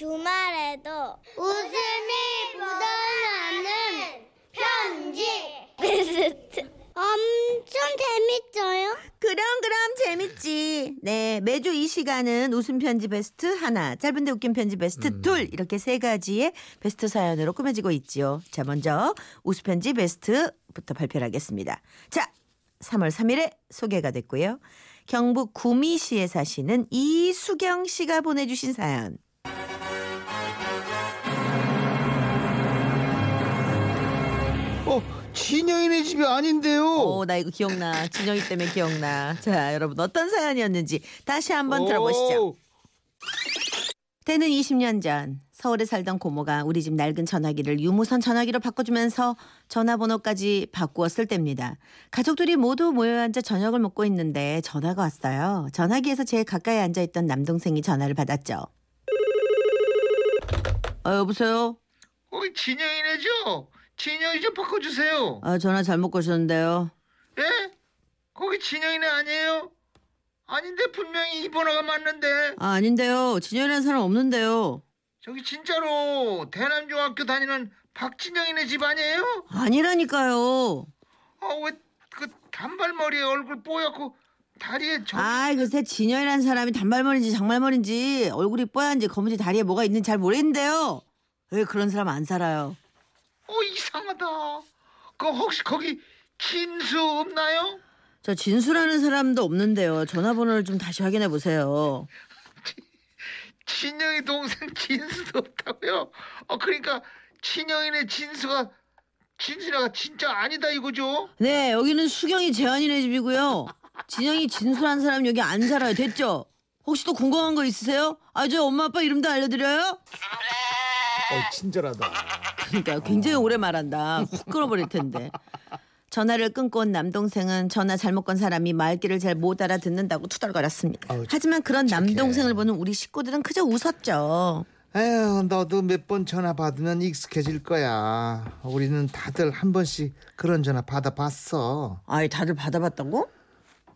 주말에도 웃음이 묻어나는 편지 베스트 엄청 재밌어요. 그럼 그럼 재밌지. 네 매주 이 시간은 웃음 편지 베스트 하나, 짧은데 웃긴 편지 베스트 둘 이렇게 세 가지의 베스트 사연으로 꾸며지고 있지요. 자 먼저 웃음 편지 베스트부터 발표를 하겠습니다. 자 3월 3일에 소개가 됐고요. 경북 구미시에 사시는 이수경 씨가 보내주신 사연. 진영이네 집이 아닌데요. 오, 나 이거 기억나. 진영이 때문에 기억나. 자, 여러분 어떤 사연이었는지 다시 한번 들어보시죠. 오, 때는 20년 전 서울에 살던 고모가 우리 집 낡은 전화기를 유무선 전화기로 바꿔주면서 전화번호까지 바꾸었을 때입니다. 가족들이 모두 모여 앉아 저녁을 먹고 있는데 전화가 왔어요. 전화기에서 제일 가까이 앉아있던 남동생이 전화를 받았죠. 아, 여보세요? 거기 진영이네죠. 진영이 좀 바꿔주세요. 아, 전화 잘못 거셨는데요. 예? 거기 진영이네 아니에요? 아닌데 분명히 이 번호가 맞는데. 아, 아닌데요. 진열이라는 사람 없는데요. 저기 진짜로 대남중학교 다니는 박진영이네 집 아니에요? 아니라니까요. 아 왜 그 단발머리에 얼굴 뽀얗고 다리에 저 아, 글쎄 진열이라는 사람이 단발머리인지 장발머리인지 얼굴이 뽀얀지 검은지 다리에 뭐가 있는지 잘 모르겠는데요. 왜 그런 사람 안 살아요? 어 이상하다. 그 혹시 거기 진수 없나요? 저 진수라는 사람도 없는데요. 전화번호를 좀 다시 확인해 보세요. 친영이 동생 진수도 없다고요? 어 그러니까 친영이네 진수가 진수라가 진짜 아니다 이거죠? 네, 여기는 수경이 재환이네 집이고요. 진영이 진수라는 사람 여기 안 살아요. 됐죠? 혹시 또 궁금한 거 있으세요? 아, 저 엄마 아빠 이름도 알려드려요? 어 친절하다. 그러니까 굉장히 오래 말한다. 확 끊어버릴 텐데. 전화를 끊고 온 남동생은 전화 잘못 건 사람이 말귀를 잘 못 알아듣는다고 투덜거렸습니다. 아우, 하지만 그런 착해. 남동생을 보는 우리 식구들은 그저 웃었죠. 에휴 너도 몇 번 전화 받으면 익숙해질 거야. 우리는 다들 한 번씩 그런 전화 받아봤어. 아이 다들 받아봤다고?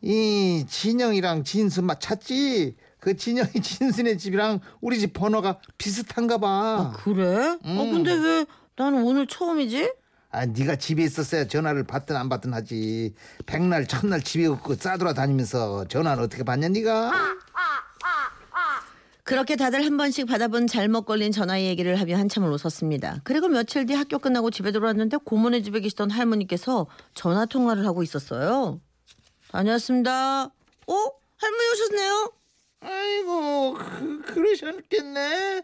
이 진영이랑 진수 맞 찾지? 그 진영이 진수네 집이랑 우리 집 번호가 비슷한가 봐. 아, 그래? 어 근데 왜 나는 오늘 처음이지? 아, 네가 집에 있었어야 전화를 받든 안 받든 하지. 백날 첫날 집에 없고 싸돌아 다니면서 전화는 어떻게 받냐 네가? 그렇게 다들 한 번씩 받아본 잘못 걸린 전화 얘기를 하며 한참을 웃었습니다. 그리고 며칠 뒤 학교 끝나고 집에 들어왔는데 고모네 집에 계시던 할머니께서 전화 통화를 하고 있었어요. 다녀왔습니다. 어? 할머니 오셨네요? 아이고 그, 그러셨겠네.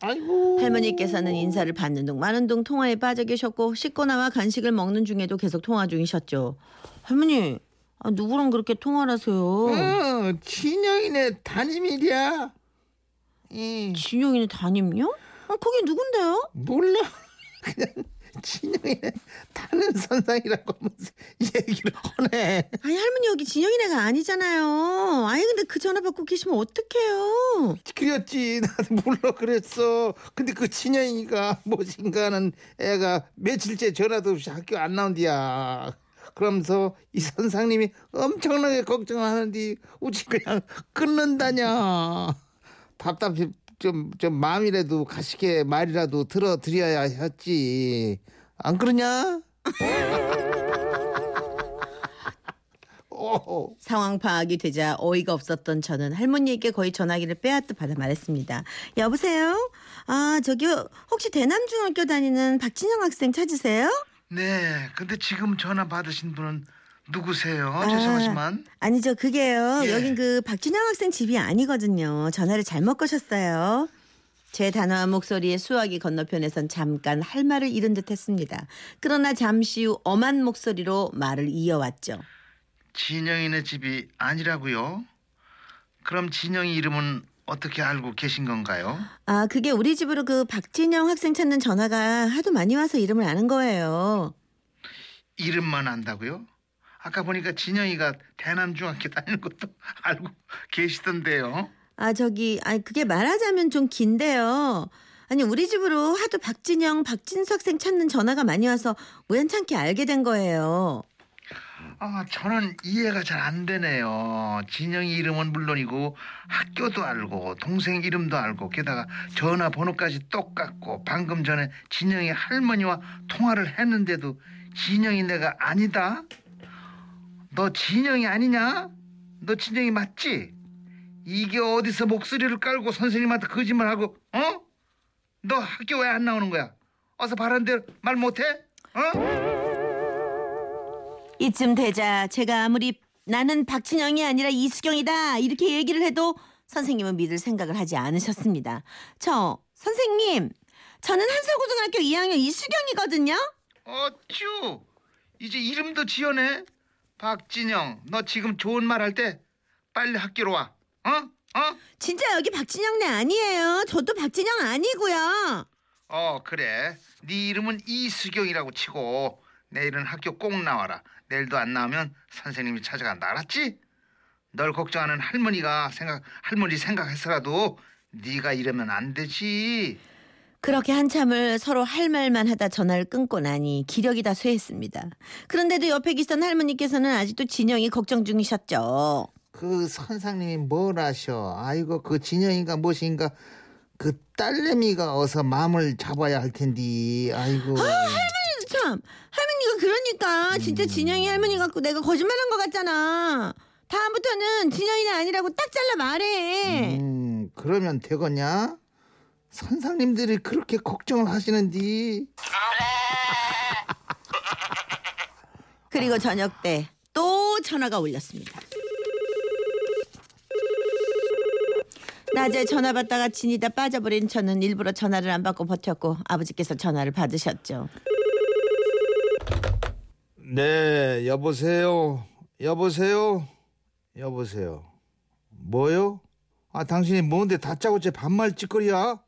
아이고. 할머니께서는 인사를 받는 둥 마는 둥 통화에 빠져 계셨고 씻고 나와 간식을 먹는 중에도 계속 통화 중이셨죠. 할머니, 아, 누구랑 그렇게 통화를 하세요? 어, 진영이네 담임이랴. 이 진영이네 담임요? 아, 거기 누군데요? 몰라. 그냥 진영이네 다른 선상이라고 하면서 얘기를 하네. 아니 할머니 여기 진영이네가 아니잖아요. 아니 근데 그 전화 받고 계시면 어떡해요? 그랬지 나도 몰라 그랬어 근데 그 친형이가 뭐신가 하는 애가 며칠째 전화도 없이 학교 안 나온디야 그러면서 이 선상님이 엄청나게 걱정을 하는데 우지 그냥 끊는다냐 답답해 좀, 좀 마음이라도 가식의 말이라도 들어드려야 했지 안 그러냐? 오, 상황 파악이 되자 어이가 없었던 저는 할머니에게 거의 전화기를 빼앗듯 받아 말했습니다. 여보세요? 아 저기 혹시 대남중학교 다니는 박진영 학생 찾으세요? 네 근데 지금 전화 받으신 분은 누구세요? 아, 죄송하지만 아니죠 그게요. 예. 여긴 그 박진영 학생 집이 아니거든요. 전화를 잘못 거셨어요. 제 단호한 목소리에 수화기 건너편에선 잠깐 할 말을 잃은 듯 했습니다. 그러나 잠시 후 엄한 목소리로 말을 이어왔죠. 진영이네 집이 아니라고요? 그럼 진영이 이름은 어떻게 알고 계신 건가요? 아 그게 우리 집으로 그 박진영 학생 찾는 전화가 하도 많이 와서 이름을 아는 거예요. 이름만 안다고요? 아까 보니까 진영이가 대남중학교 다니는 것도 알고 계시던데요. 아 저기 아 그게 말하자면 좀 긴데요. 아니 우리 집으로 하도 박진영, 박진수 학생 찾는 전화가 많이 와서 우연찮게 알게 된 거예요. 아, 저는 이해가 잘 안 되네요. 진영이 이름은 물론이고 학교도 알고 동생 이름도 알고 게다가 전화번호까지 똑같고 방금 전에 진영이 할머니와 통화를 했는데도 진영이 내가 아니다? 너 진영이 아니냐? 너 진영이 맞지? 이게 어디서 목소리를 깔고 선생님한테 거짓말하고 어? 너 학교 왜 안 나오는 거야? 어서 바란 대로 말 못해? 어? 이쯤 되자 제가 아무리 나는 박진영이 아니라 이수경이다 이렇게 얘기를 해도 선생님은 믿을 생각을 하지 않으셨습니다. 저 선생님 저는 한서고등학교 2학년 이수경이거든요. 어쭈 이제 이름도 지어내 박진영 너 지금 좋은 말 할 때 빨리 학교로 와 어? 어? 진짜 여기 박진영 네 아니에요. 저도 박진영 아니고요. 어 그래 네 이름은 이수경이라고 치고 내일은 학교 꼭 나와라 내일도 안 나오면 선생님이 찾아간다 알았지? 널 걱정하는 할머니가 생각 할머니 생각해서라도 네가 이러면 안 되지 그렇게 한참을 서로 할 말만 하다 전화를 끊고 나니 기력이 다 쇠했습니다. 그런데도 옆에 계시던 할머니께서는 아직도 진영이 걱정 중이셨죠. 그 선생님이 뭘 하셔 아이고 그 진영인가 무엇인가 그 딸내미가 어서 마음을 잡아야 할 텐데 아이고 참 할머니가 그러니까 진짜 진영이 할머니 갖고 내가 거짓말한 것 같잖아. 다음부터는 진영이는 아니라고 딱 잘라 말해. 음 그러면 되겠냐 선생님들이 그렇게 걱정을 하시는디 그리고 저녁 때 또 전화가 울렸습니다. 낮에 전화 받다가 진이다 빠져버린 저는 일부러 전화를 안 받고 버텼고 아버지께서 전화를 받으셨죠. 네, 여보세요. 여보세요. 여보세요. 뭐요? 아, 당신이 뭔데 다짜고짜 반말 찌꺼리야?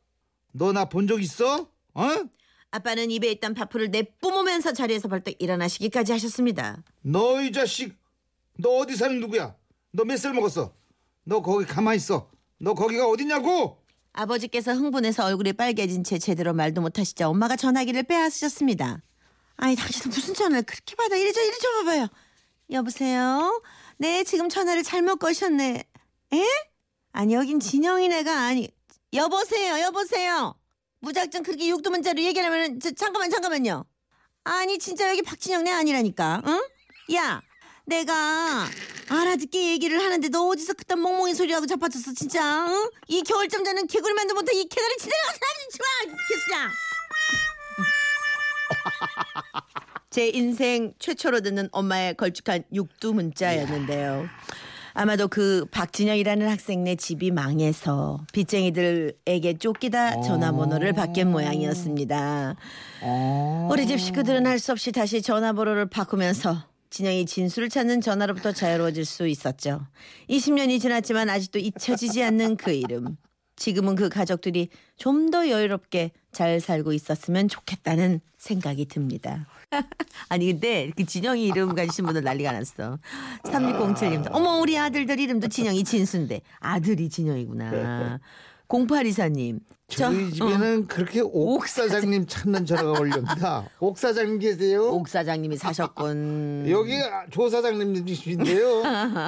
너 나 본 적 있어? 어? 아빠는 입에 있던 밥풀을 내뿜으면서 자리에서 벌떡 일어나시기까지 하셨습니다. 너 이 자식. 너 어디 사는 누구야? 너 몇 살 먹었어? 너 거기 가만히 있어. 너 거기가 어디냐고? 아버지께서 흥분해서 얼굴이 빨개진 채 제대로 말도 못하시자 엄마가 전화기를 빼앗으셨습니다. 아니 당신은 무슨 전화를 그렇게 받아 이리 저 이리 좀 봐봐요. 여보세요? 네 지금 전화를 잘못 거셨네. 에? 아니 여긴 진영이네가 아니 여보세요 여보세요. 무작정 그렇게 육두문자로 얘기하면 저, 잠깐만 잠깐만요. 아니 진짜 여기 박진영네 아니라니까. 응? 야 내가 알아듣게 얘기를 하는데 너 어디서 그딴 멍멍이 소리하고 자빠졌어 진짜 응? 이 겨울잠 자는 개구리만도 못해 이 개나리 지대로 사람 좋아 개수야 제 인생 최초로 듣는 엄마의 걸쭉한 육두 문자였는데요. 아마도 그 박진영이라는 학생네 집이 망해서 빚쟁이들에게 쫓기다 전화번호를 바뀐 모양이었습니다. 우리 집 식구들은 할 수 없이 다시 전화번호를 바꾸면서 진영이 진수를 찾는 전화로부터 자유로워질 수 있었죠. 20년이 지났지만 아직도 잊혀지지 않는 그 이름. 지금은 그 가족들이 좀 더 여유롭게 잘 살고 있었으면 좋겠다는 생각이 듭니다. 아니 근데 그 진영이 이름 가지신 분들 난리가 났어. 3607님도 어머 우리 아들들 이름도 진영이 진수인데 아들이 진영이구나. 0824님 저희 집에는 그렇게 옥 사장님 찾는 전화가 올립니다. 옥 사장님 계세요? 옥 사장님이 사셨군. 여기 조 사장님이신데요.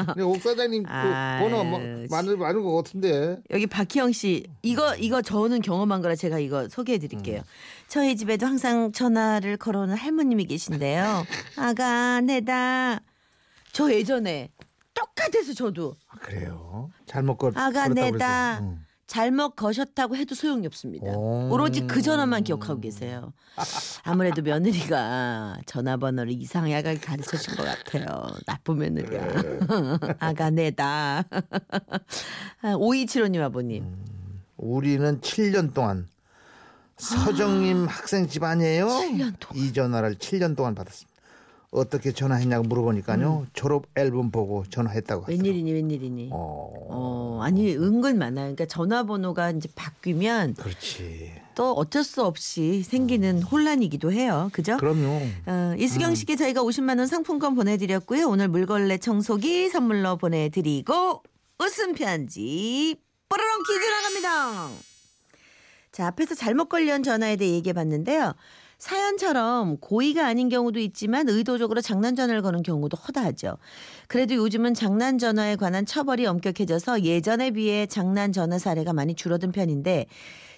근데 옥 사장님 그 번호 뭐- 많은 많은 것 같은데. 여기 박희영 씨 이거 이거 저는 경험한 거라 제가 이거 소개해 드릴게요. 저희 집에도 항상 전화를 걸어오는 할머님이 계신데요. 아가 내다. 저 예전에 똑같아서 저도 아, 그래요? 잘못 걸. 아가 내다. 응. 잘못 거셨다고 해도 소용이 없습니다. 오. 오로지 그 전화만 기억하고 계세요. 아무래도 며느리가 전화번호를 이상하게 가르쳐 준 것 같아요. 나쁜 며느리야. 아가 내다. 5275님 아버님. 우리는 7년 동안 서정님 학생 집 아니에요? 7년 동안. 이 전화를 7년 동안 받았습니다. 어떻게 전화했냐고 물어보니까요. 졸업 앨범 보고 전화했다고 하더라고요. 웬일이니 웬일이니. 어, 어, 아니 은근 많아요. 그러니까 전화번호가 이제 바뀌면 그렇지. 또 어쩔 수 없이 생기는 혼란이기도 해요. 그죠? 그럼요. 어, 이수경 씨께 저희가 50만 원 상품권 보내드렸고요. 오늘 물걸레 청소기 선물로 보내드리고 웃음 편지 뽀로롱 퀴즈 나갑니다. 자 앞에서 잘못 걸려온 전화에 대해 얘기해 봤는데요. 사연처럼 고의가 아닌 경우도 있지만 의도적으로 장난 전화를 거는 경우도 허다하죠. 그래도 요즘은 장난 전화에 관한 처벌이 엄격해져서 예전에 비해 장난 전화 사례가 많이 줄어든 편인데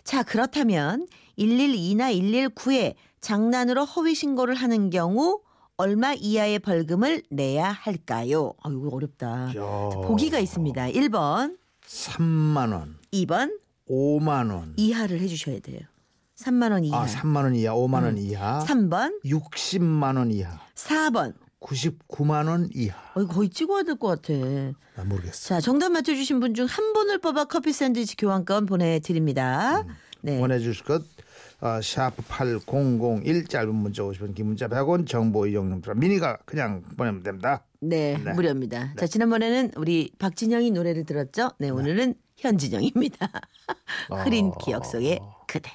자, 그렇다면 112나 119에 장난으로 허위 신고를 하는 경우 얼마 이하의 벌금을 내야 할까요? 아, 이거 어렵다. 야. 보기가 있습니다. 1번, 3만 원, 2번 5만 원. 이하를 해 주셔야 돼요. 3만 원 이하. 아, 3만 원 이하, 5만 원 이하. 3번, 60만 원 이하. 4번. 99만 원 이하. 어, 이거 거의 찍어야 될 것 같아. 나 모르겠어. 자, 정답 맞춰주신 분 중 한 분을 뽑아 커피 샌드위치 교환권 보내드립니다. 네. 보내주실 것 어, 샤프 8001 짧은 문자 50원 긴 문자 100원 정보 이용료 미니가 그냥 보내면 됩니다. 네, 네. 무료입니다. 자, 지난번에는 우리 박진영이 노래를 들었죠? 네, 오늘은 현진영입니다. 흐린 기억 속의 그대.